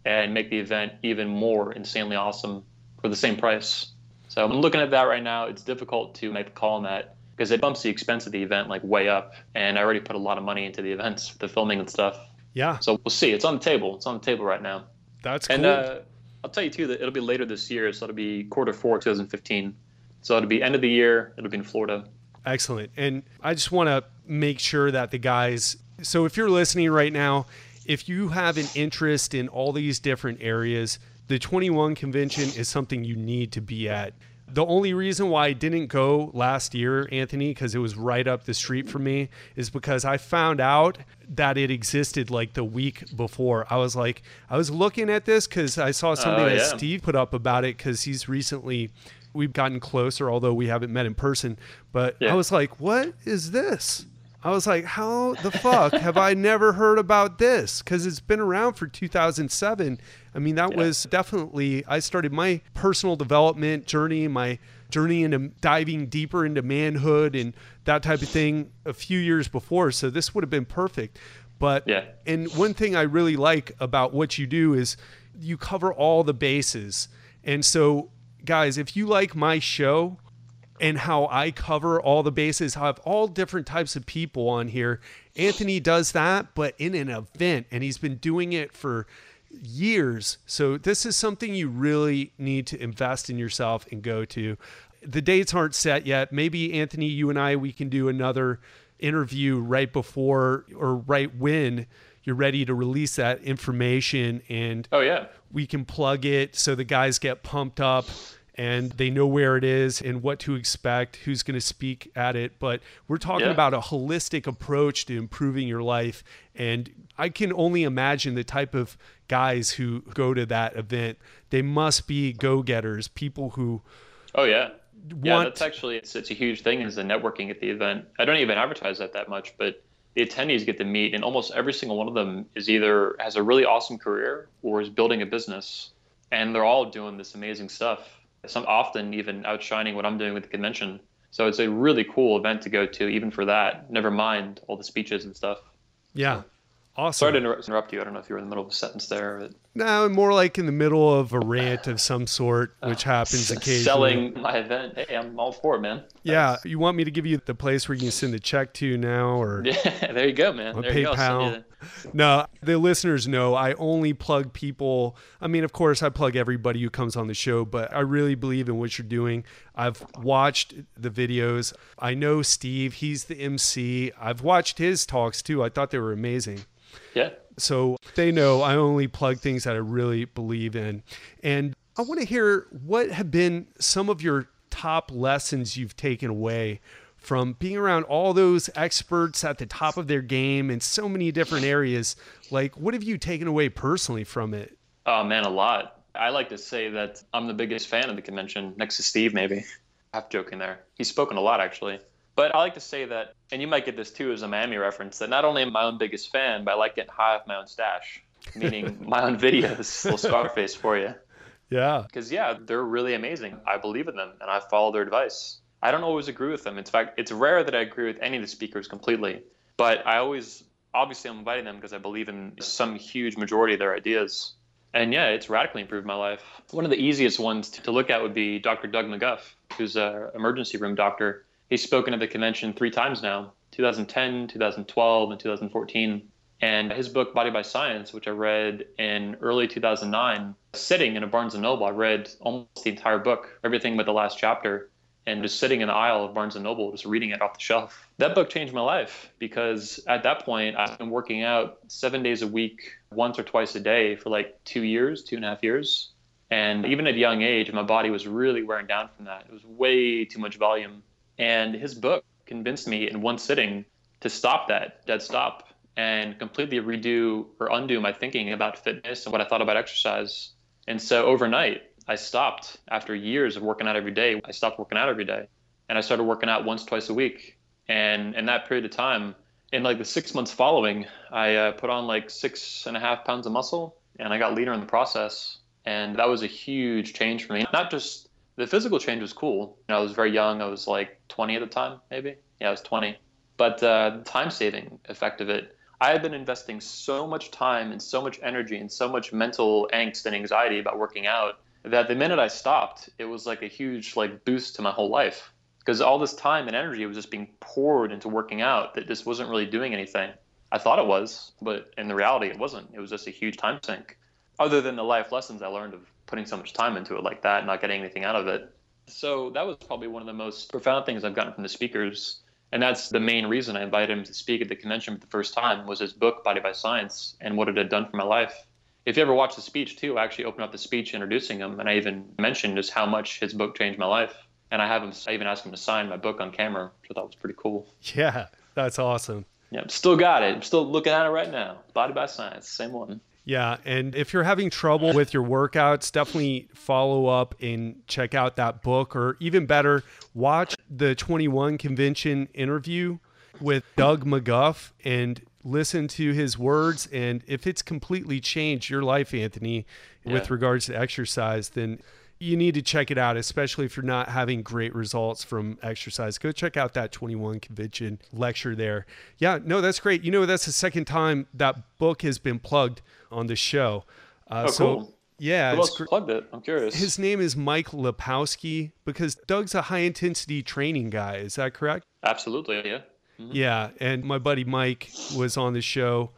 and make the event even more insanely awesome for the same price. So I'm looking at that right now. It's difficult to make a call on that because it bumps the expense of the event like way up. And I already put a lot of money into the events, the filming and stuff. Yeah. So we'll see. It's on the table. It's on the table right now. That's and cool. uh, I'll tell you too that it'll be later this year. So it'll be quarter four, 2015. So it'll be end of the year. It'll be in Florida. Excellent. And I just want to make sure that the guys. So if you're listening right now, if you have an interest in all these different areas, the 21 convention is something you need to be at. The only reason why I didn't go last year, Anthony, because it was right up the street from me, is because I found out that it existed like the week before. I was like, I was looking at this because I saw something Oh, that. Steve put up about it because he's recently, we've gotten closer, although we haven't met in person. But I was like, what is this? I was like, how the fuck have I never heard about this? Because it's been around for 2007. I mean, that Yeah. was definitely, I started my personal development journey, my journey into diving deeper into manhood and that type of thing a few years before. So this would have been perfect. But, Yeah. and one thing I really like about what you do is you cover all the bases. And so, guys, if you like my show, and how I cover all the bases. I have all different types of people on here. Anthony does that, but in an event, and he's been doing it for years. So this is something you really need to invest in yourself and go to. The dates aren't set yet. Maybe Anthony, you and I, we can do another interview right before or right when you're ready to release that information and Oh yeah. we can plug it so the guys get pumped up and they know where it is and what to expect, who's going to speak at it. But we're talking Yeah. about a holistic approach to improving your life. And I can only imagine the type of guys who go to that event. They must be go getters, people who Oh yeah. Yeah, that's actually it's, it's a huge thing is the networking at the event. I don't even advertise that that much, but the attendees get to meet, and almost every single one of them is either has a really awesome career or is building a business, and they're all doing this amazing stuff. Some often even outshining what I'm doing with the convention. So it's a really cool event to go to, even for that. Never mind all the speeches and stuff. yeah. Awesome. Sorry to inter- interrupt you. I don't know if you were in the middle of a sentence there. But No, more like in the middle of a rant of some sort, ah, which happens occasionally. selling my event. Hey, I'm all for it, man. Yeah, you want me to give you the place where you can send the check to now, or Yeah, there you go, man. On There you go. I'll send you PayPal. no? The listeners know I only plug people. I mean, of course, I plug everybody who comes on the show, but I really believe in what you're doing. I've watched the videos. I know Steve; he's the MC. I've watched his talks too. I thought they were amazing. Yeah. So they know I only plug things that I really believe in. And I want to hear what have been some of your top lessons you've taken away from being around all those experts at the top of their game in so many different areas. Like, what have you taken away personally from it? Oh man, a lot. I like to say that I'm the biggest fan of the convention, next to Steve, maybe. Half joking there. He's spoken a lot actually. But I like to say that, and you might get this too as a Miami reference, that not only am I my own biggest fan, but I like getting high off my own stash, meaning my own videos. little Scarface for you. Yeah. Because yeah, they're really amazing. I believe in them and I follow their advice. I don't always agree with them. In fact, it's rare that I agree with any of the speakers completely. But I always, obviously, I'm inviting them because I believe in some huge majority of their ideas. And yeah, it's radically improved my life. One of the easiest ones to look at would be Dr. Doug McGuff, who's an emergency room doctor. He's spoken at the convention three times now 2010, 2012, and 2014. And his book, Body by Science, which I read in early 2009, sitting in a Barnes and Noble, I read almost the entire book, everything but the last chapter. and just sitting in the aisle of Barnes and Noble, just reading it off the shelf. That book changed my life because at that point I've been working out seven days a week, once or twice a day for like two years, two and a half years. And even at a young age, my body was really wearing down from that. It was way too much volume. And his book convinced me in one sitting to stop that, dead stop, and completely redo or undo my thinking about fitness and what I thought about exercise. And so overnight, I stopped after years of working out every day. I stopped working out every day and I started working out once, twice a week. And in that period of time, in like the six months following, I uh, put on like six and a half pounds of muscle and I got leaner in the process. And that was a huge change for me. Not just the physical change was cool. You know, I was very young. I was like 20 at the time, maybe. Yeah, I was 20. But uh, the time saving effect of it, I had been investing so much time and so much energy and so much mental angst and anxiety about working out that the minute I stopped, it was like a huge like boost to my whole life because all this time and energy was just being poured into working out that just wasn't really doing anything. I thought it was, but in the reality, it wasn't. It was just a huge time sink. Other than the life lessons I learned of putting so much time into it like that, not getting anything out of it. So that was probably one of the most profound things I've gotten from the speakers. And that's the main reason I invited him to speak at the convention for the first time was his book, Body by Science, and what it had done for my life. If you ever watch the speech too, I actually opened up the speech introducing him, and I even mentioned just how much his book changed my life. And I have him, I even asked him to sign my book on camera, which I thought was pretty cool. Yeah, that's awesome. Yeah, still got it. I'm still looking at it right now. Body by Science, same one. Yeah, and if you're having trouble with your workouts, definitely follow up and check out that book, or even better, watch the 21 convention interview with Doug McGuff and listen to his words. And if it's completely changed your life, Anthony, yeah. with regards to exercise, then you need to check it out, especially if you're not having great results from exercise. Go check out that 21 convention lecture there. Yeah, no, that's great. You know, that's the second time that book has been plugged on the show. Uh, oh, so, cool. Yeah, Who else plugged it? I'm curious. His name is Mike Lepowski because Doug's a high intensity training guy. Is that correct? Absolutely, yeah. Mm-hmm. Yeah, and my buddy Mike was on the show,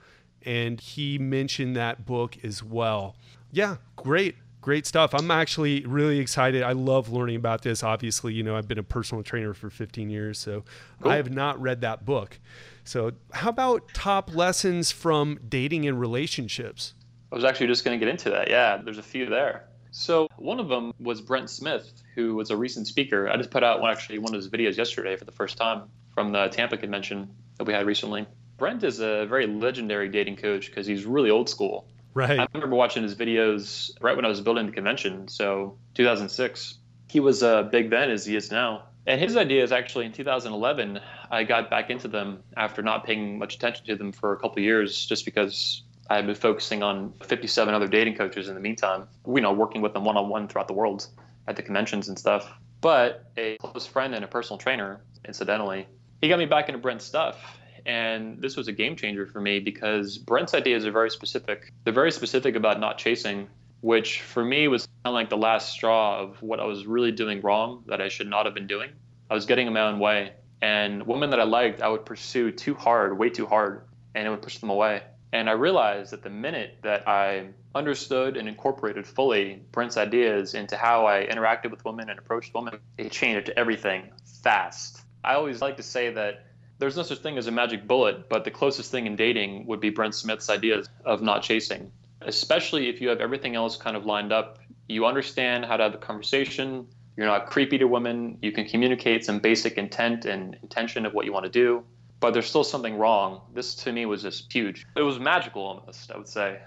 and he mentioned that book as well. Yeah, great great stuff. I'm actually really excited. I love learning about this. Obviously, you know, I've been a personal trainer for 15 years, so cool. I have not read that book. So, how about top lessons from dating and relationships? I was actually just going to get into that. Yeah, there's a few there. So, one of them was Brent Smith, who was a recent speaker. I just put out one, actually one of his videos yesterday for the first time from the Tampa convention that we had recently. Brent is a very legendary dating coach because he's really old school. Right. I remember watching his videos right when I was building the convention, so 2006. He was uh, big then as he is now. And his ideas actually in 2011, I got back into them after not paying much attention to them for a couple years, just because I had been focusing on 57 other dating coaches in the meantime. You know, working with them one on one throughout the world at the conventions and stuff. But a close friend and a personal trainer, incidentally, he got me back into Brent's stuff. And this was a game changer for me because Brent's ideas are very specific. They're very specific about not chasing, which for me was kind of like the last straw of what I was really doing wrong that I should not have been doing. I was getting in my own way. And women that I liked, I would pursue too hard, way too hard, and it would push them away. And I realized that the minute that I understood and incorporated fully Brent's ideas into how I interacted with women and approached women, it changed everything fast. I always like to say that there's no such thing as a magic bullet, but the closest thing in dating would be Brent Smith's ideas of not chasing, especially if you have everything else kind of lined up. You understand how to have a conversation. You're not creepy to women. You can communicate some basic intent and intention of what you want to do, but there's still something wrong. This to me was just huge. It was magical almost, I would say.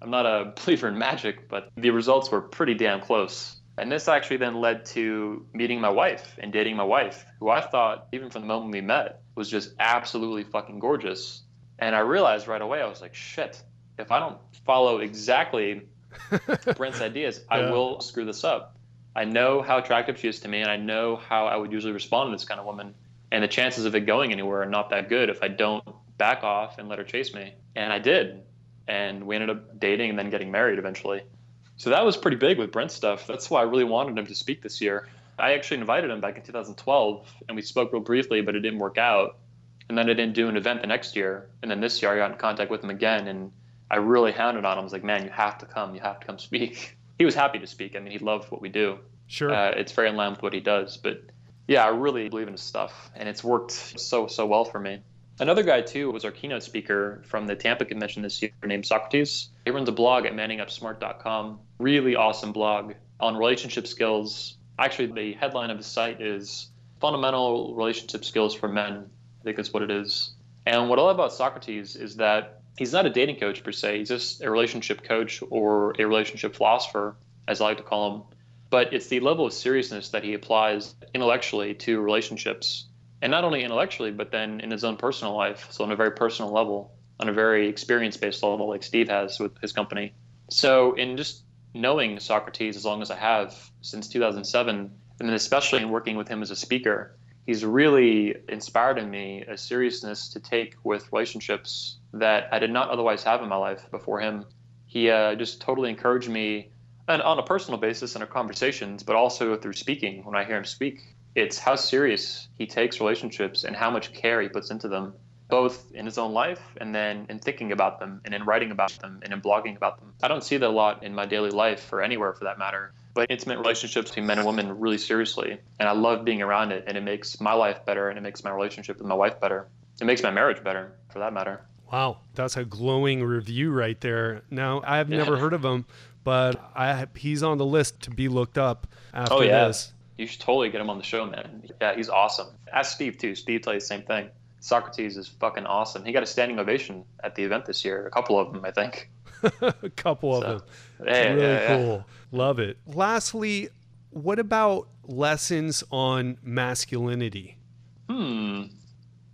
I'm not a believer in magic, but the results were pretty damn close. And this actually then led to meeting my wife and dating my wife, who I thought, even from the moment we met, was just absolutely fucking gorgeous. And I realized right away, I was like, shit, if I don't follow exactly Brent's ideas, yeah. I will screw this up. I know how attractive she is to me, and I know how I would usually respond to this kind of woman. And the chances of it going anywhere are not that good if I don't back off and let her chase me. And I did. And we ended up dating and then getting married eventually. So that was pretty big with Brent stuff. That's why I really wanted him to speak this year. I actually invited him back in 2012 and we spoke real briefly, but it didn't work out. And then I didn't do an event the next year. And then this year I got in contact with him again and I really hounded on him. I was like, man, you have to come. You have to come speak. He was happy to speak. I mean, he loved what we do. Sure. Uh, it's very in line with what he does. But Yeah, I really believe in his stuff, and it's worked so so well for me. Another guy too was our keynote speaker from the Tampa convention this year named Socrates. He runs a blog at manningupsmart.com. Really awesome blog on relationship skills. Actually, the headline of the site is fundamental relationship skills for men. I think that's what it is. And what I love about Socrates is that he's not a dating coach per se. He's just a relationship coach or a relationship philosopher, as I like to call him. But it's the level of seriousness that he applies intellectually to relationships and not only intellectually, but then in his own personal life. So on a very personal level, on a very experience-based level, like Steve has with his company. So in just knowing Socrates as long as I have since 2007, and then especially in working with him as a speaker, he's really inspired in me a seriousness to take with relationships that I did not otherwise have in my life before him. He uh, just totally encouraged me and on a personal basis in our conversations, but also through speaking when I hear him speak it's how serious he takes relationships and how much care he puts into them, both in his own life and then in thinking about them and in writing about them and in blogging about them. I don't see that a lot in my daily life or anywhere for that matter. But intimate relationships between men and women really seriously. And I love being around it. And it makes my life better and it makes my relationship with my wife better. It makes my marriage better for that matter. Wow, that's a glowing review right there. Now, I've yeah. never heard of him, but I, he's on the list to be looked up after oh, yeah. this. You should totally get him on the show, man. Yeah, he's awesome. Ask Steve too. Steve tell you the same thing. Socrates is fucking awesome. He got a standing ovation at the event this year. A couple of them, I think. a couple of them. Yeah, really yeah, cool. Yeah. Love it. Lastly, what about lessons on masculinity? Hmm.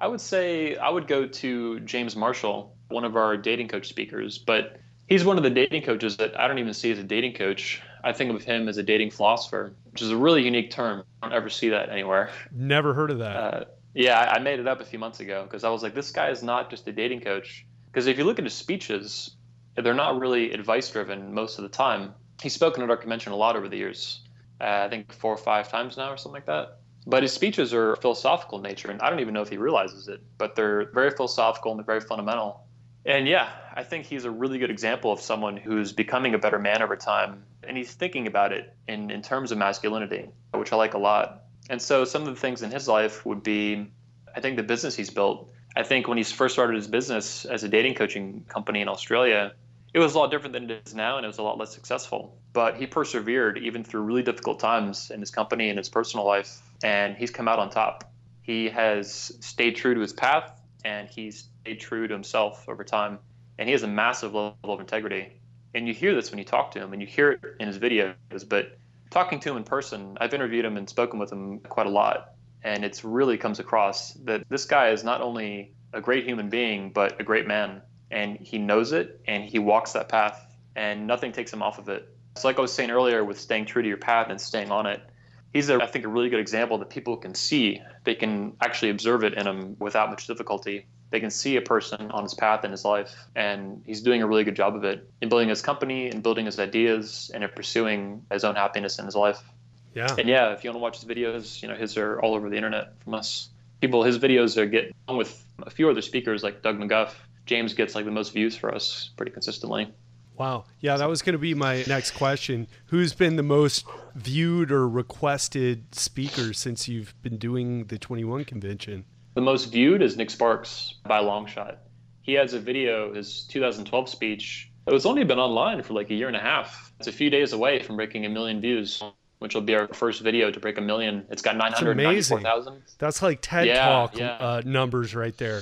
I would say I would go to James Marshall, one of our dating coach speakers, but he's one of the dating coaches that I don't even see as a dating coach. I think of him as a dating philosopher, which is a really unique term. I don't ever see that anywhere. Never heard of that. Uh, yeah, I made it up a few months ago because I was like, this guy is not just a dating coach. Because if you look at his speeches, they're not really advice driven most of the time. He's spoken at our convention a lot over the years. Uh, I think four or five times now or something like that. But his speeches are philosophical in nature, and I don't even know if he realizes it, but they're very philosophical and they're very fundamental. And yeah, I think he's a really good example of someone who's becoming a better man over time. And he's thinking about it in, in terms of masculinity, which I like a lot. And so some of the things in his life would be I think the business he's built. I think when he first started his business as a dating coaching company in Australia, it was a lot different than it is now and it was a lot less successful. But he persevered even through really difficult times in his company and his personal life, and he's come out on top. He has stayed true to his path and he's stayed true to himself over time. And he has a massive level of integrity. And you hear this when you talk to him, and you hear it in his videos. But talking to him in person, I've interviewed him and spoken with him quite a lot. And it's really comes across that this guy is not only a great human being, but a great man. And he knows it and he walks that path, and nothing takes him off of it. It's like I was saying earlier with staying true to your path and staying on it. He's, a, I think, a really good example that people can see. They can actually observe it in him without much difficulty they can see a person on his path in his life and he's doing a really good job of it in building his company and building his ideas and in pursuing his own happiness in his life yeah and yeah if you want to watch his videos you know his are all over the internet from us people his videos are get on with a few other speakers like doug mcguff james gets like the most views for us pretty consistently Wow. Yeah, that was going to be my next question. Who's been the most viewed or requested speaker since you've been doing the 21 convention? The most viewed is Nick Sparks by a long shot. He has a video, his 2012 speech. It was only been online for like a year and a half. It's a few days away from breaking a million views, which will be our first video to break a million. It's got 994,000. That's like TED yeah, Talk yeah. Uh, numbers right there.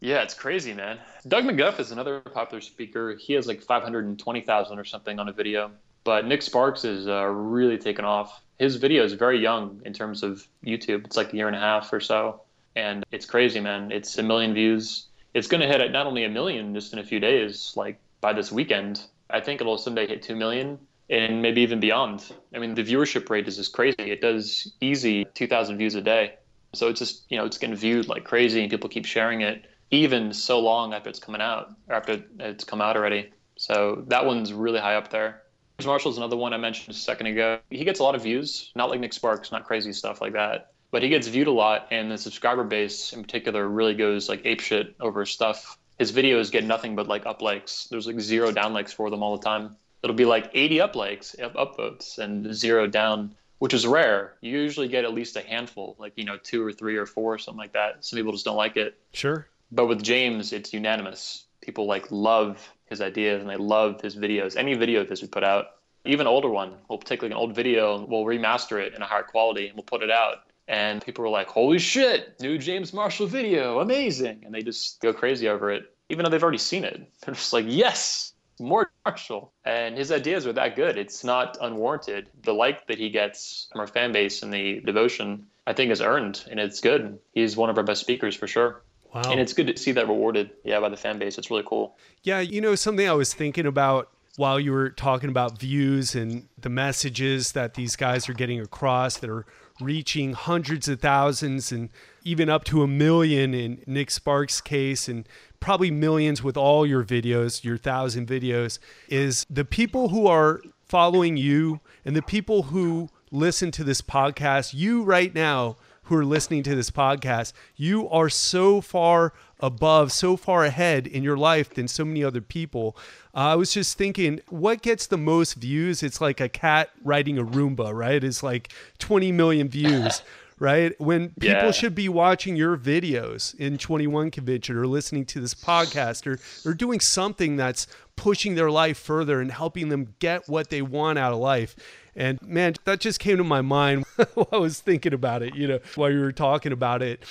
Yeah, it's crazy, man. Doug McGuff is another popular speaker. He has like 520,000 or something on a video. But Nick Sparks is uh, really taken off. His video is very young in terms of YouTube. It's like a year and a half or so and it's crazy, man. It's a million views. It's going to hit not only a million just in a few days, like by this weekend. I think it'll someday hit two million and maybe even beyond. I mean, the viewership rate is just crazy. It does easy 2,000 views a day. So it's just, you know, it's getting viewed like crazy and people keep sharing it even so long after it's coming out or after it's come out already. So that one's really high up there. Marshall's another one I mentioned a second ago. He gets a lot of views, not like Nick Sparks, not crazy stuff like that but he gets viewed a lot, and the subscriber base in particular really goes like apeshit over stuff. His videos get nothing but like up likes. There's like zero down likes for them all the time. It'll be like 80 up likes, up upvotes, and zero down which is rare. You usually get at least a handful, like, you know, two or three or four, or something like that. Some people just don't like it. Sure. But with James, it's unanimous. People like love his ideas and they love his videos. Any video of his we put out, even older one, we'll take like an old video we'll remaster it in a higher quality and we'll put it out. And people were like, holy shit, new James Marshall video, amazing. And they just go crazy over it, even though they've already seen it. They're just like, yes, more Marshall. And his ideas are that good. It's not unwarranted. The like that he gets from our fan base and the devotion, I think, is earned and it's good. He's one of our best speakers for sure. Wow. And it's good to see that rewarded, yeah, by the fan base. It's really cool. Yeah, you know, something I was thinking about while you were talking about views and the messages that these guys are getting across that are reaching hundreds of thousands and even up to a million in Nick Sparks' case and probably millions with all your videos, your thousand videos, is the people who are following you and the people who listen to this podcast, you right now who are listening to this podcast, you are so far above, so far ahead in your life than so many other people. Uh, I was just thinking, what gets the most views? It's like a cat riding a Roomba, right? It's like 20 million views. right? When people Yeah. should be watching your videos in 21 convention or listening to this podcast or, or doing something that's pushing their life further and helping them get what they want out of life. And man, that just came to my mind while I was thinking about it, you know, while you were talking about it.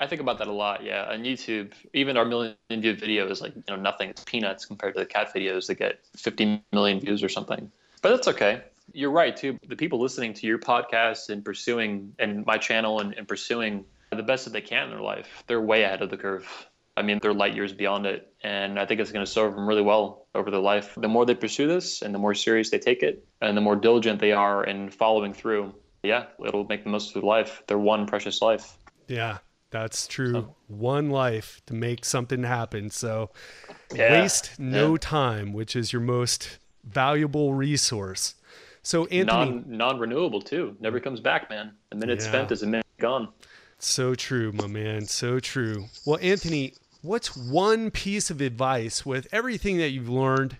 I think about that a lot. Yeah, on YouTube, even our million view video is like you know nothing. It's peanuts compared to the cat videos that get 50 million views or something. But that's okay. You're right too. The people listening to your podcast and pursuing and my channel and, and pursuing the best that they can in their life, they're way ahead of the curve. I mean, they're light years beyond it, and I think it's going to serve them really well over their life. The more they pursue this, and the more serious they take it, and the more diligent they are in following through, yeah, it'll make the most of their life. Their one precious life. Yeah, that's true. One life to make something happen. So Yeah, waste no yeah. time, which is your most valuable resource. So Anthony, non non renewable too. Never comes back, man. A minute Yeah. spent is a minute gone. So true, my man. So true. Well, Anthony, what's one piece of advice with everything that you've learned,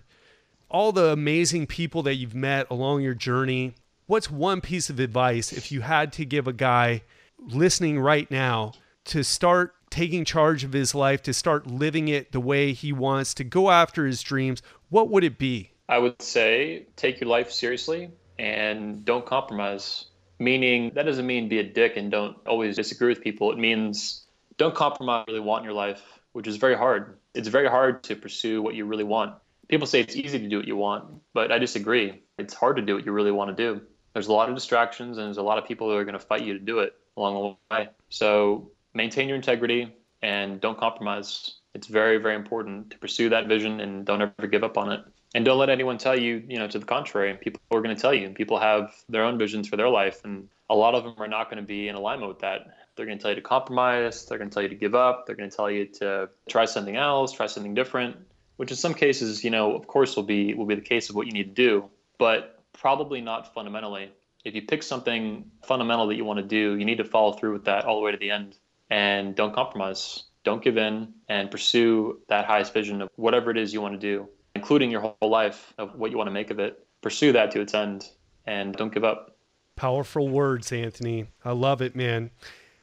all the amazing people that you've met along your journey? What's one piece of advice if you had to give a guy listening right now to start taking charge of his life, to start living it the way he wants, to go after his dreams? What would it be? I would say take your life seriously and don't compromise. Meaning that doesn't mean be a dick and don't always disagree with people. It means don't compromise what you really want in your life, which is very hard. It's very hard to pursue what you really want. People say it's easy to do what you want, but I disagree. It's hard to do what you really want to do. There's a lot of distractions and there's a lot of people who are going to fight you to do it along the way. So maintain your integrity and don't compromise. It's very, very important to pursue that vision and don't ever give up on it. And don't let anyone tell you, you know, to the contrary. People are going to tell you, and people have their own visions for their life, and a lot of them are not going to be in alignment with that. They're going to tell you to compromise. They're going to tell you to give up. They're going to tell you to try something else, try something different, which in some cases, you know, of course, will be will be the case of what you need to do, but probably not fundamentally. If you pick something fundamental that you want to do, you need to follow through with that all the way to the end, and don't compromise. Don't give in and pursue that highest vision of whatever it is you want to do, including your whole life of what you want to make of it. Pursue that to its end and don't give up. Powerful words, Anthony. I love it, man.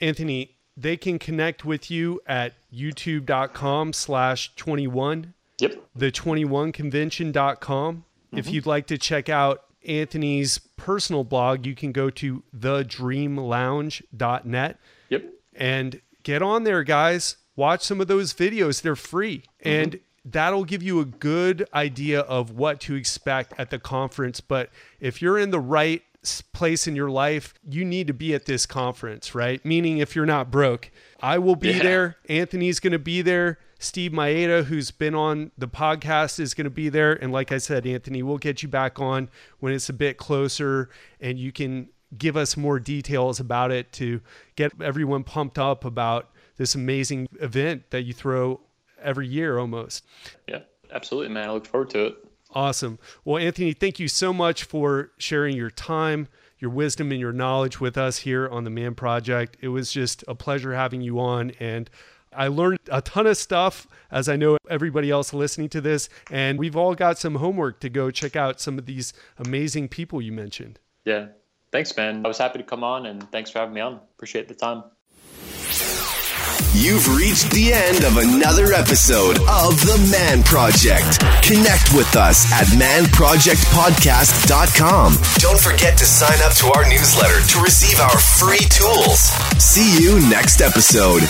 Anthony, they can connect with you at youtube.com slash 21, Yep. the21convention.com. If mm-hmm. you'd like to check out Anthony's personal blog, you can go to thedreamlounge.net. and get on there, guys. Watch some of those videos. They're free. Mm-hmm. And that'll give you a good idea of what to expect at the conference. But if you're in the right place in your life, you need to be at this conference, right? Meaning, if you're not broke, I will be Yeah. there. Anthony's going to be there. Steve Maeda, who's been on the podcast, is going to be there. And like I said, Anthony, we'll get you back on when it's a bit closer and you can give us more details about it to get everyone pumped up about this amazing event that you throw every year almost. Yeah. Absolutely, man. I look forward to it. Awesome. Well, Anthony, thank you so much for sharing your time, your wisdom, and your knowledge with us here on the Man Project. It was just a pleasure having you on. And I learned a ton of stuff, as I know everybody else listening to this. And we've all got some homework to go check out some of these amazing people you mentioned. Yeah. Thanks, man. I was happy to come on and thanks for having me on. Appreciate the time. You've reached the end of another episode of The Man Project. Connect with us at manprojectpodcast.com. Don't forget to sign up to our newsletter to receive our free tools. See you next episode.